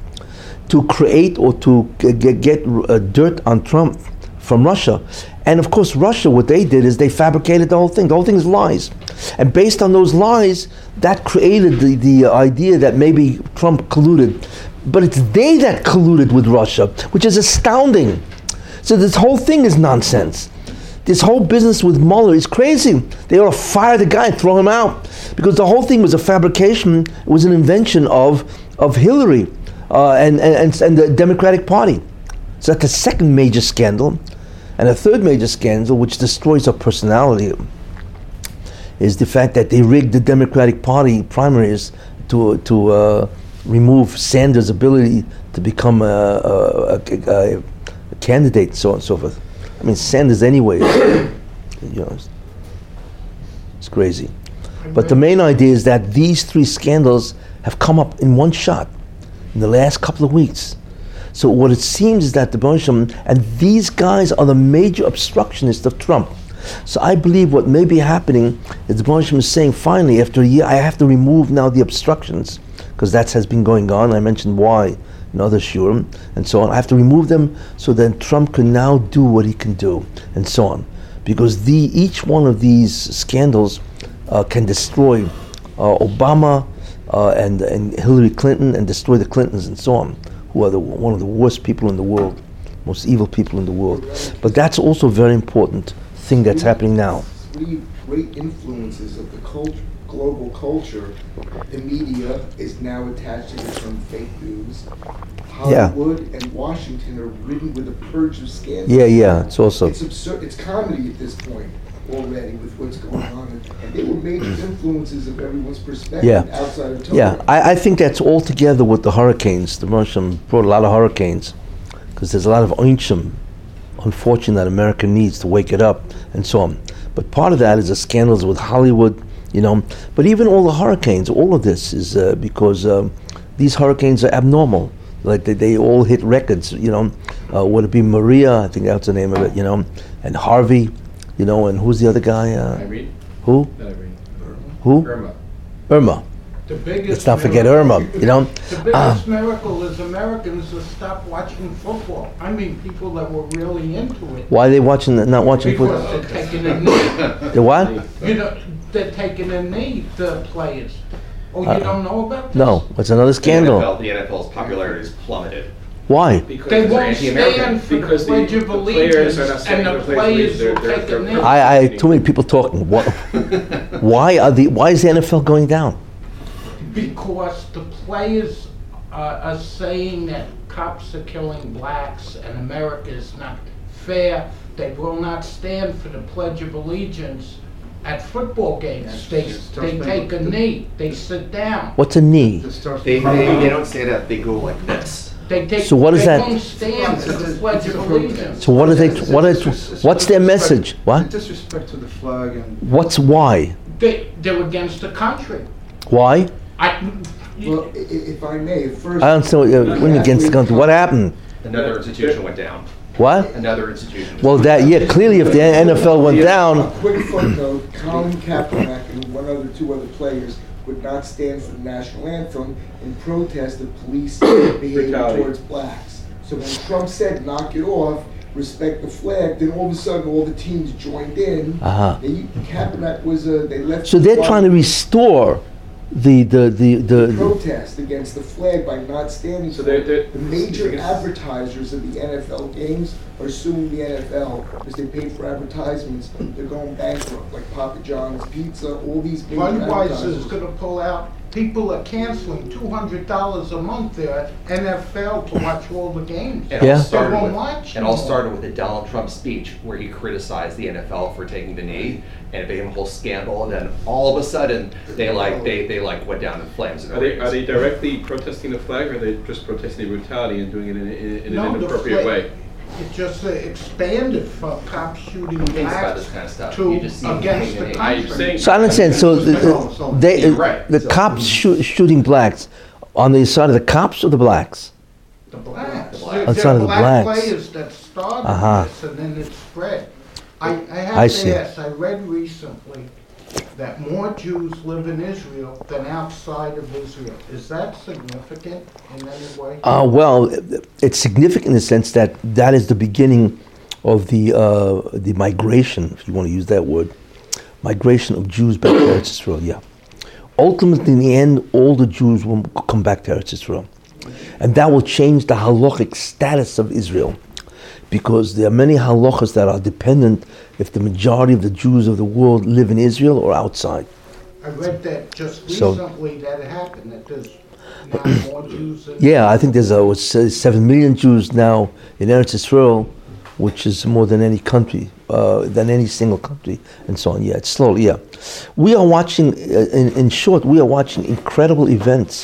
to create or to get uh, dirt on Trump from Russia. And of course, Russia, what they did is they fabricated the whole thing. The whole thing is lies. And based on those lies, that created the, the idea that maybe Trump colluded. But it's they that colluded with Russia, which is astounding. So this whole thing is nonsense. This whole business with Mueller is crazy. They ought to fire the guy and throw him out. Because the whole thing was a fabrication, it was an invention of, of Hillary uh, and, and, and the Democratic Party. So that's the second major scandal. And a third major scandal, which destroys her personality, is the fact that they rigged the Democratic Party primaries to, to uh, remove Sanders' ability to become a, a, a, a candidate, so on and so forth. I mean, Sanders, anyway, you know, it's, it's crazy. But the main idea is that these three scandals have come up in one shot in the last couple of weeks. So what it seems is that the Bonsham and these guys are the major obstructionists of Trump. So I believe what may be happening is the Bonsham is saying finally after a year I have to remove now the obstructions because that has been going on. I mentioned why in other shiurim and so on. I have to remove them so then Trump can now do what he can do and so on. Because the each one of these scandals uh, can destroy uh, Obama uh, and, and Hillary Clinton and destroy the Clintons and so on, who are the, one of the worst people in the world, most evil people in the world. But that's also a very important thing that's happening now. three great influences of the culture, global culture. The media is now attached to term fake news. Yeah. Hollywood and Washington are ridden with a purge of scandals. Yeah, yeah, it's also. It's absurd. It's comedy at this point already with what's going on, and, and they were major influences of everyone's perspective Yeah. outside of Yeah, I, I think that's all together with the hurricanes. The Russian brought a lot of hurricanes because there's a lot of Onshim unfortunate that America needs to wake it up and so on. But part of that is the scandals with Hollywood, you know. But even all the hurricanes, all of this is uh, because um, these hurricanes are abnormal. Like they, they all hit records, you know. Uh, would it be Maria? I think that's the name of it, you know. And Harvey, you know. And who's the other guy? Uh, Irene? who? Not Irene. Who? Irma. Irma. The biggest. Let's not forget miracle- Irma, you know. The biggest Ah. miracle is Americans have stopped watching football. I mean, people that were really into it. Why are they watching? Not watching Because football? they're taking a knee. The what? You know, they're taking a knee, the players. Oh, Uh, you don't know about this? No, it's another scandal. The NFL, the NFL's popularity has plummeted. Why? Because They they're won't anti-American. stand for the Because the- Pledge of the players are not Allegiance, saying and the the players players they're- will they're- take a they're- knee. I, I too many people talking. What? why are the? Why is the NFL going down? Because the players are, are saying that cops are killing blacks and America is not fair. They will not stand for the Pledge of Allegiance at football games. They, they take a knee, they sit down. What's a knee? The They, they, they don't stand up, they go like this. They take, So what is they that? stand for the Pledge of Allegiance. So what are they? It's- What it's- is? it's- it's What's their message? What? Disrespect to the flag and. What's why? They, they're against the country. Why? I, Well, i- i- if I may, first. I don't know. Uh, when against the country, what happened? Another institution went down. What? Another institution. Well, that yeah, clearly, if the NFL went A down, quick footnote, Colin Kaepernick and one other, two other players would not stand for the national anthem in protest of police behavior towards blacks. So when Trump said, knock it off, respect the flag, then all of a sudden all the teams joined in. Uh-huh. And you- Kaepernick was, uh, they left. so they're trying to restore the the the the. the protest against the flag by not standing So they're- they're- The major advertisers of the NFL games are suing the NFL because they paid for advertisements. They're going bankrupt, like Papa John's Pizza, all these major Budweiser is advertisers. gonna pull out, people are canceling two hundred dollars a month there, NFL to watch all the games. It Yeah. all started They won't with, watch it all anymore. started with a Donald Trump speech where he criticized the NFL for taking the knee, and it became a whole scandal. And then all of a sudden, they like they, they like went down in flames. Are they, are they directly protesting the flag, or are they just protesting the brutality and doing it in, in, in No, an the inappropriate flag- way? It just uh, expanded from cops shooting Thinks about blacks this kind of stuff. to You just see against him the taking I country. saying. so I understand. So the, the- they, You're right. the cops shoo- shooting blacks on the side of the cops or the blacks? The blacks. The blacks. There- Outside of the black blacks. players that started Uh-huh. this and then it spread. I, I have I to see. ask, I read recently that more Jews live in Israel than outside of Israel. Is that significant in any way? Uh, well, it's significant in the sense that that is the beginning of the uh, the migration, if you want to use that word, migration of Jews back to Eretz Israel. Yeah. Ultimately, in the end, all the Jews will come back to Eretz Israel, and that will change the halachic status of Israel, because there are many halachas that are dependent if the majority of the Jews of the world live in Israel or outside. I read that just So- that happened, that there's now more Jews. Yeah, I think there's uh, seven million Jews now in Eretz Israel, which is more than any country, uh, than any single country, and so on. Yeah, it's slowly. Yeah, we are watching. Uh, in, in short, we are watching incredible events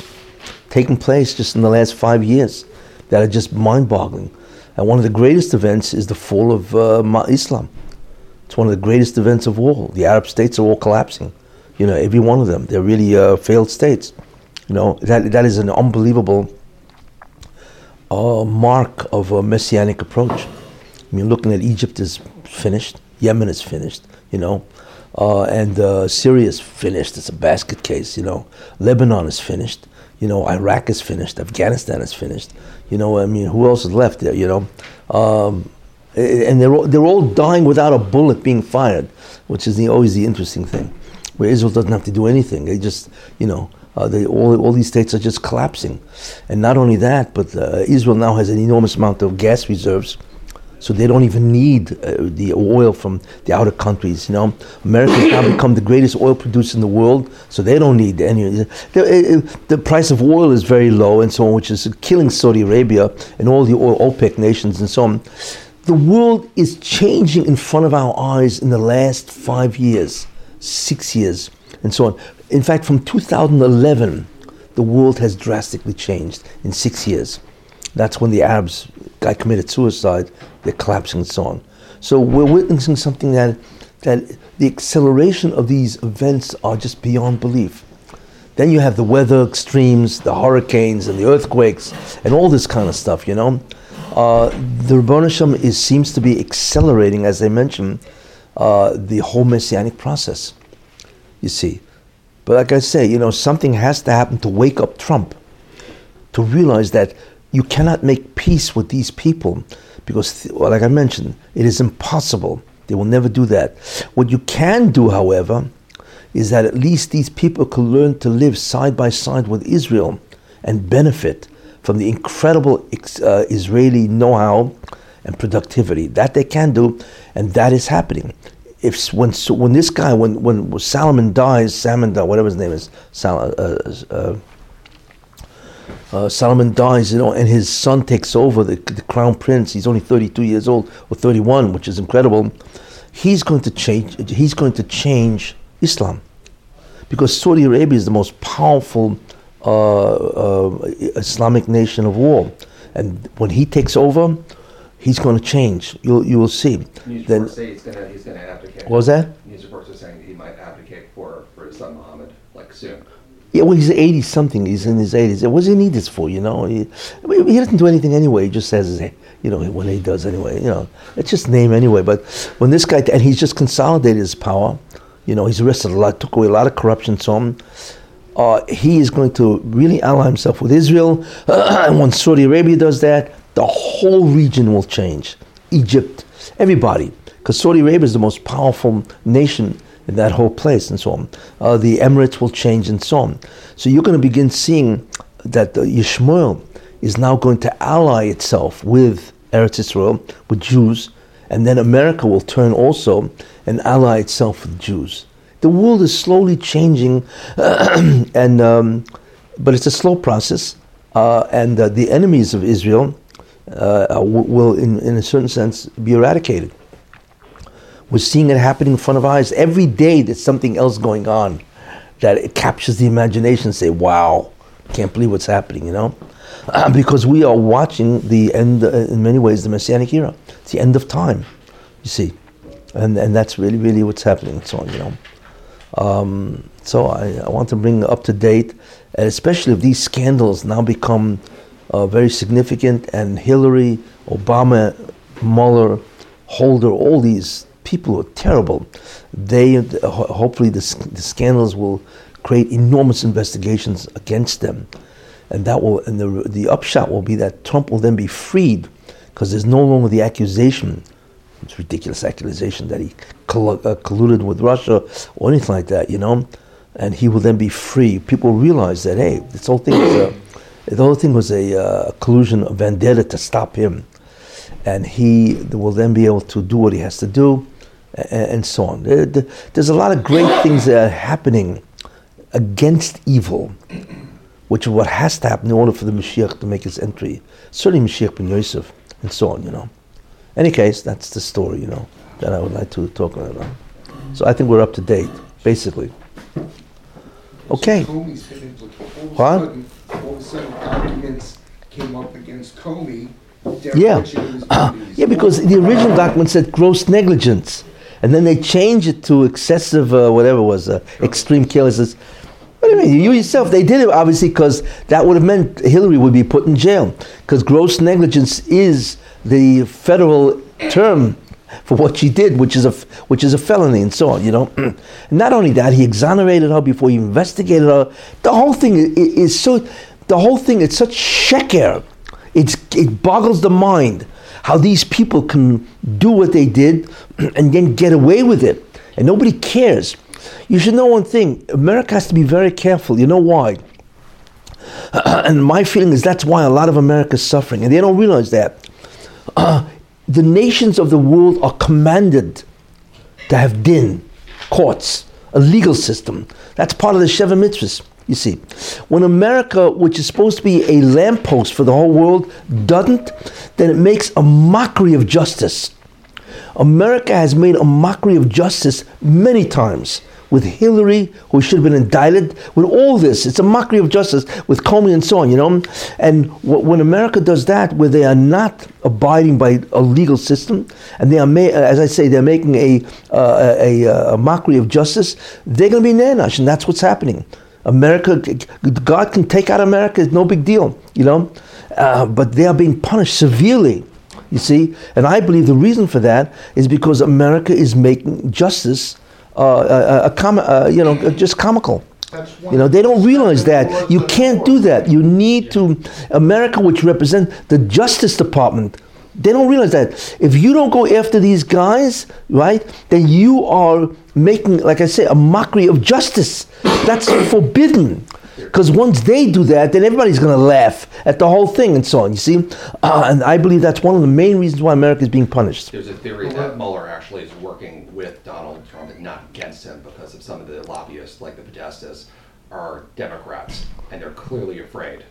taking place just in the last five years that are just mind-boggling. And one of the greatest events is the fall of uh, Islam. It's one of the greatest events of all. The Arab states are all collapsing. You know, every one of them. They're really uh, failed states. You know, that that is an unbelievable uh, mark of a messianic approach. I mean, looking at Egypt is finished, Yemen is finished, you know, uh, and uh, Syria is finished. It's a basket case, you know. Lebanon is finished, you know. Iraq is finished. Afghanistan is finished. You know, I mean, who else is left there? You know, um, and they're all, they're all dying without a bullet being fired, which is the, always the interesting thing, where Israel doesn't have to do anything. They just, you know, uh, they, all, all these states are just collapsing. And not only that, but uh, Israel now has an enormous amount of gas reserves, so they don't even need uh, the oil from the outer countries. You know, America has now become the greatest oil producer in the world, so they don't need any. The, uh, the price of oil is very low, and so on, which is killing Saudi Arabia and all the oil OPEC nations and so on. The world is changing in front of our eyes in the last five years, six years, and so on. In fact, from 2011, the world has drastically changed in six years. That's when the Arabs guy committed suicide, they're collapsing and so on. So we're witnessing something that, that the acceleration of these events are just beyond belief. Then you have the weather extremes, the hurricanes and the earthquakes, and all this kind of stuff. You know, uh, the Rebbeinu Shem is seems to be accelerating, as I mentioned, uh, the whole messianic process. You see, but like I say, you know, something has to happen to wake up Trump to realize that you cannot make peace with these people because, well, like I mentioned, it is impossible. They will never do that. What you can do, however, is that at least these people could learn to live side by side with Israel and benefit from the incredible uh, Israeli know how and productivity. That they can do, and that is happening. If when when this guy when when Solomon dies, Salman whatever his name is, Sal, uh, uh, uh, Solomon dies, you know, and his son takes over the, the crown prince. He's only 32 years old or 31, which is incredible. He's going to change. He's going to change Islam, because Saudi Arabia is the most powerful uh, uh, Islamic nation of all, and when he takes over, he's going to change. You'll you will see. News Then reports say he's he's gonna abdicate. what was that? News reports are saying he might abdicate for for his son Muhammad like soon. Yeah, well, he's 80 something. He's in his 80s. What does he need this for? You know, he, he doesn't do anything anyway. He just says, you know, when he does anyway. You know, it's just name anyway. But when this guy, and he's just consolidated his power. You know, he's arrested a lot, took away a lot of corruption. So on. Uh, he is going to really ally himself with Israel. and when Saudi Arabia does that, the whole region will change. Egypt, everybody. Because Saudi Arabia is the most powerful nation in that whole place and so on. Uh, the Emirates will change and so on. So you're going to begin seeing that the Yishmael is now going to ally itself with Eretz Israel, with Jews, and then America will turn also and ally itself with Jews. The world is slowly changing, and um, but it's a slow process. Uh, and uh, the enemies of Israel uh, will, in, in a certain sense, be eradicated. We're seeing it happening in front of eyes. Every day there's something else going on that it captures the imagination. Say, wow, can't believe what's happening, you know? Uh, because we are watching the end, uh, in many ways, the Messianic era. It's the end of time, you see. And, and that's really, really what's happening and so on, you know. Um, so I, I, want to bring up to date, and especially if these scandals now become uh, very significant, and Hillary, Obama, Mueller, Holder, all these people are terrible. They hopefully the, the scandals will create enormous investigations against them, and that will and the the upshot will be that Trump will then be freed because there's no longer the accusation. It's ridiculous accusation that he coll- uh, colluded with Russia or anything like that, you know, and he will then be free. People realize that hey, this whole thing was a, the whole thing was a uh, collusion, a vendetta to stop him, and he will then be able to do what he has to do and so on. Uh, there's a lot of great things that are happening against evil, which is what has to happen in order for the Mashiach to make his entry. Certainly Mashiach ben Yosef, and so on, you know. Any case, that's the story, you know, that I would like to talk about. So I think we're up to date, basically. Okay. What? Sudden, documents came up against Comey. Yeah. yeah, because the original document said gross negligence and then they change it to excessive, uh, whatever it was, uh, extreme carelessness. What do you mean? You yourself, they did it obviously because that would have meant Hillary would be put in jail. Because gross negligence is the federal term for what she did, which is a which is a felony, and so on. You know, and not only that, he exonerated her before he investigated her. The whole thing is, is so. The whole thing it's such sheker. It's it boggles the mind how these people can do what they did and then get away with it, and nobody cares. You should know one thing America has to be very careful. You know why? and my feeling is that's why a lot of America is suffering, and they don't realize that. Uh, the nations of the world are commanded to have din, courts, a legal system. That's part of the Sheva Mitzvahs. You see, when America, which is supposed to be a lamppost for the whole world, doesn't, then it makes a mockery of justice. America has made a mockery of justice many times. With Hillary, who should have been indicted, with all this, it's a mockery of justice with Comey and so on, you know. And wh- when America does that, where they are not abiding by a legal system, and they are, ma- as I say, they're making a, uh, a, a, a mockery of justice, they're going to be nanash, and that's what's happening. America, God can take out America, it's no big deal, you know. Uh, but they are being punished severely. You see, and I believe the reason for that is because America is making justice, uh, a, a, com- uh, you know, just comical. You know, they don't realize that. You can't do that. You need to, America, which represents the Justice Department, they don't realize that. If you don't go after these guys, right, then you are making, like I say, a mockery of justice. That's forbidden. Because once they do that, then everybody's going to laugh at the whole thing and so on. You see? Uh, and I believe that's one of the main reasons why America is being punished. There's a theory that Mueller actually is working with Donald Trump and not against him because of some of the lobbyists, like the Podestas, are Democrats, and they're clearly afraid.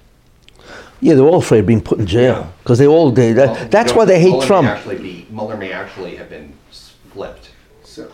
Yeah, they're all afraid of being put in jail. Because they all, they, that, Well, that's you why they hate Mueller may Trump. Actually be, Mueller may actually have been flipped. So,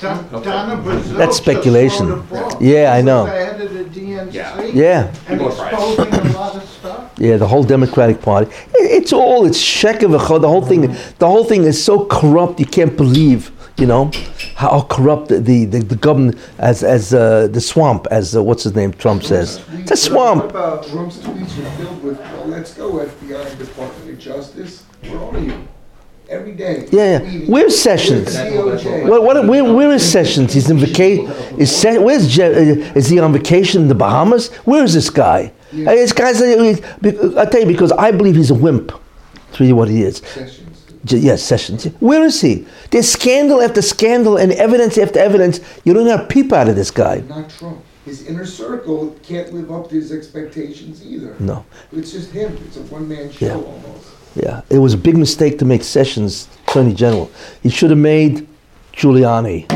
Don- Donna That's speculation. wrote a book. Yeah, I know. was the head of the DNC. Yeah. Yeah. And People are right. exposing a lot of stuff. Yeah, the whole Democratic Party. It- It's all it's shekev echad. The whole thing, the whole thing is so corrupt. You can't believe, you know, how corrupt the the, the, government as as uh, the swamp, as uh, what's his name, Trump says. It's a What swamp. about Trump's tweets are filled with, well, let's go FBI Department of Justice. Where are you? Every day. Yeah, yeah. Where's Sessions? What, what, where, where is Sessions? He's in vacation. Is Se- where's Je- uh, is he on vacation in the Bahamas? Where is this guy? Uh, this guy's. Uh, I tell you because I believe he's a wimp. That's really what he is. Yes, Sessions. Where is he? There's scandal after scandal and evidence after evidence. You don't have a peep out of this guy. Not Trump. His inner circle can't live up to his expectations either. No. It's just him. It's a one-man show Yeah. almost. Yeah, it was a big mistake to make Sessions Attorney General. He should have made Giuliani.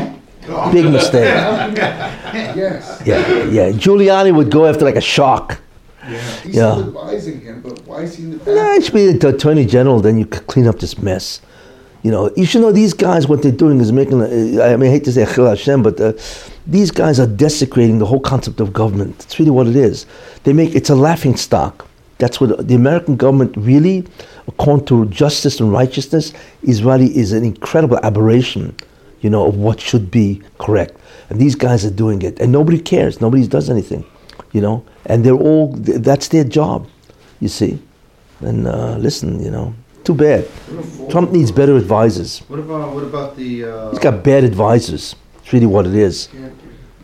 Big mistake. Yes. Yeah, yeah. Giuliani would go after like a shark. He's Yeah. still advising him, but why is he in the back? Yeah, it should be the Attorney General. Then you could clean up this mess. You know, you should know these guys. What they're doing is making. uh, I mean, I hate to say Chil Hashem, but uh, these guys are desecrating the whole concept of government. It's really what it is. They make it's a laughing stock. That's what the American government really, according to justice and righteousness, is really is an incredible aberration. You know of what should be correct, and these guys are doing it, and nobody cares. Nobody does anything. You know, and they're all. That's their job. You see. And uh, listen, you know, too bad. Trump needs better advisors. What about, what about the, uh? He's got bad advisors. It's really what it is. Can't.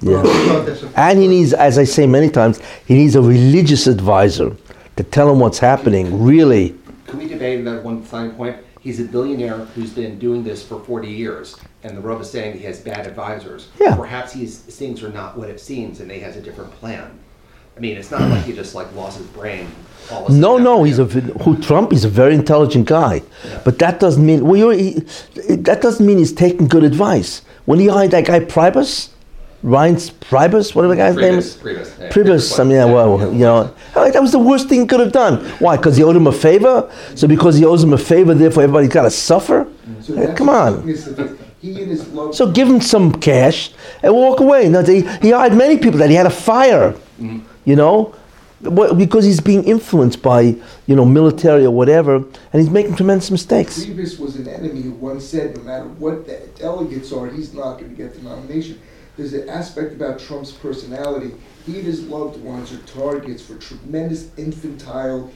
Yeah. what about this- And he needs, as I say many times, he needs a religious advisor to tell him what's happening. Really. Can we debate that one fine point? He's a billionaire who's been doing this for 40 years, and the Rub is saying he has bad advisors. Yeah. Perhaps he's, things are not what it seems, and he has a different plan. I mean, it's not like he just like lost his brain. all of a No, no, he's a who Trump. He's a very intelligent guy, but that doesn't mean well. You're, he, that doesn't mean he's taking good advice. When he hired that guy Priebus, Ryan Priebus, whatever the guy's name is, Priebus, Priebus, yeah. Priebus. I mean, yeah, well, you know, uh, that was the worst thing he could have done. Why? Because he owed him a favor. So because he owes him a favor, therefore everybody's got to suffer. So Uh, come on. weakness of it. He and his love. So give him some cash and walk away. No, he, he hired many people that he had to fire. You know, because he's being influenced by you know military or whatever, and he's making tremendous mistakes. Grievous was an enemy who once said, no matter what the delegates are, he's not going to get the nomination. There's an aspect about Trump's personality. He and his loved ones are targets for tremendous infantile,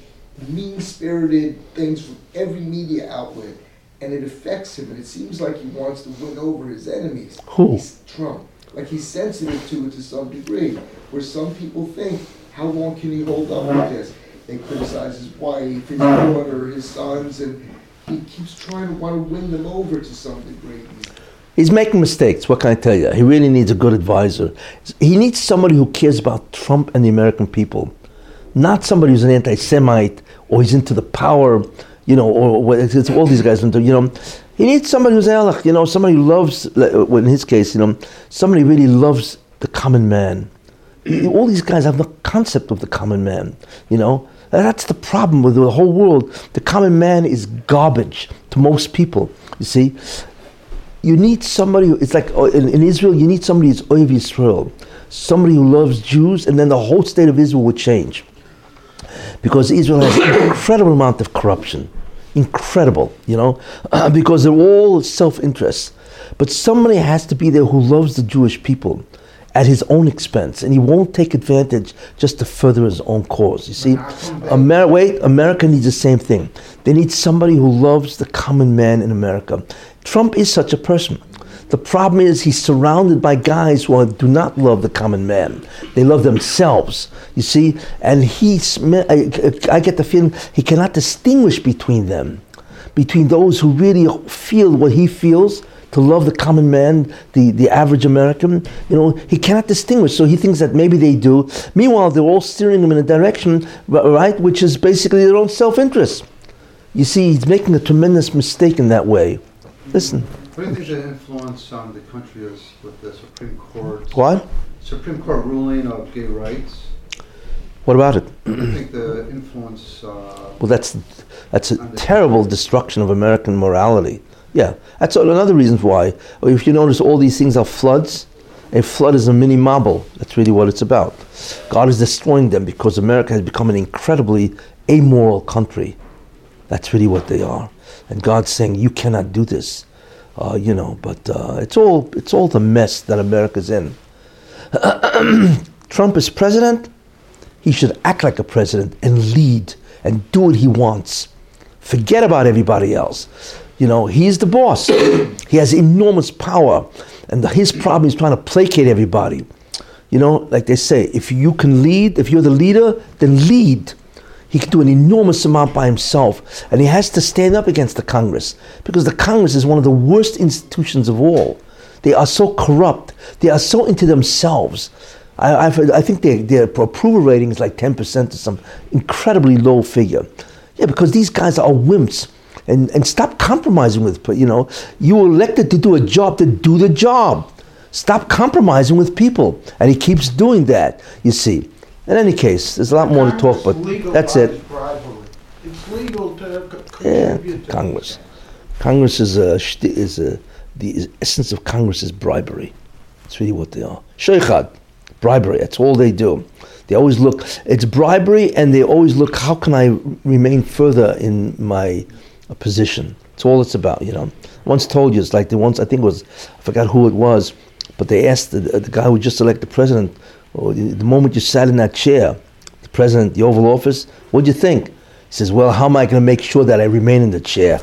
mean-spirited things from every media outlet, and it affects him. And it seems like he wants to win over his enemies. Who? He's Trump. Like he's sensitive to it to some degree. Where some people think, how long can he hold on with this? They criticize his wife, his daughter, his sons, and he keeps trying to want to win them over to some degree. He's making mistakes. What can I tell you? He really needs a good advisor. He needs somebody who cares about Trump and the American people, not somebody who's an anti-Semite or he's into the power, you know, or what it's all these guys into. You know, he needs somebody who's Alec. You know, somebody who loves. well, In his case, you know, somebody really loves the common man. all these guys have no concept of the common man. You know, that's the problem with the whole world. The common man is garbage to most people. You see, you need somebody. Who, it's like uh, in, in Israel, you need somebody who's Oiv Israel, somebody who loves Jews, and then the whole state of Israel would change. Because Israel has an incredible amount of corruption, incredible, you know, because they're all self-interest. But somebody has to be there who loves the Jewish people at his own expense, and he won't take advantage just to further his own cause. You see, Amer- wait, America needs the same thing. They need somebody who loves the common man in America. Trump is such a person. The problem is he's surrounded by guys who do not love the common man. They love themselves, you see, and he's, I, I get the feeling he cannot distinguish between them, between those who really feel what he feels to love the common man, the, the average American. You know, he cannot distinguish. So he thinks that maybe they do. Meanwhile, they're all steering him in a direction, right, which is basically their own self interest. You see, he's making a tremendous mistake in that way. Listen. What do you think the influence on the country is with the Supreme Court? What? Supreme Court ruling of gay rights? What about it? What do you think the influence, uh, Well, that's that's a terrible destruction of American morality. Yeah, that's another reason why. If you notice, all these things are floods. A flood is a mini mabul. That's really what it's about. God is destroying them because America has become an incredibly amoral country. That's really what they are. And God's saying, "You cannot do this." Uh, you know, but uh, it's all it's all the mess that America's in. Trump is president. He should act like a president and lead and do what he wants. Forget about everybody else. You know, he's the boss. he has enormous power, and his problem is trying to placate everybody. You know, like they say, if you can lead, if you're the leader, then lead. He can do an enormous amount by himself, and he has to stand up against the Congress because the Congress is one of the worst institutions of all. They are so corrupt. They are so into themselves. I, I've, I think their, their approval rating is like 10% or some incredibly low figure. Yeah, because these guys are wimps. And, and stop compromising with, you know, you were elected to do a job, to do the job. Stop compromising with people. And he keeps doing that, you see. In any case, there's a lot more to talk, but that's it. Bribery. It's legal to Yeah, Congress. Congress is a, is a, the essence of Congress is bribery. That's really what they are. Shochad, bribery, that's all they do. They always look, it's bribery, and they always look, how can I remain further in my uh, position? It's all it's about, you know. Once told you, it's like the once, I think it was, I forgot who it was, but they asked the, the guy who just elected president, the, moment you sat in that chair, the president, the Oval Office, what'd you think? He says, well, how am I going to make sure that I remain in the chair?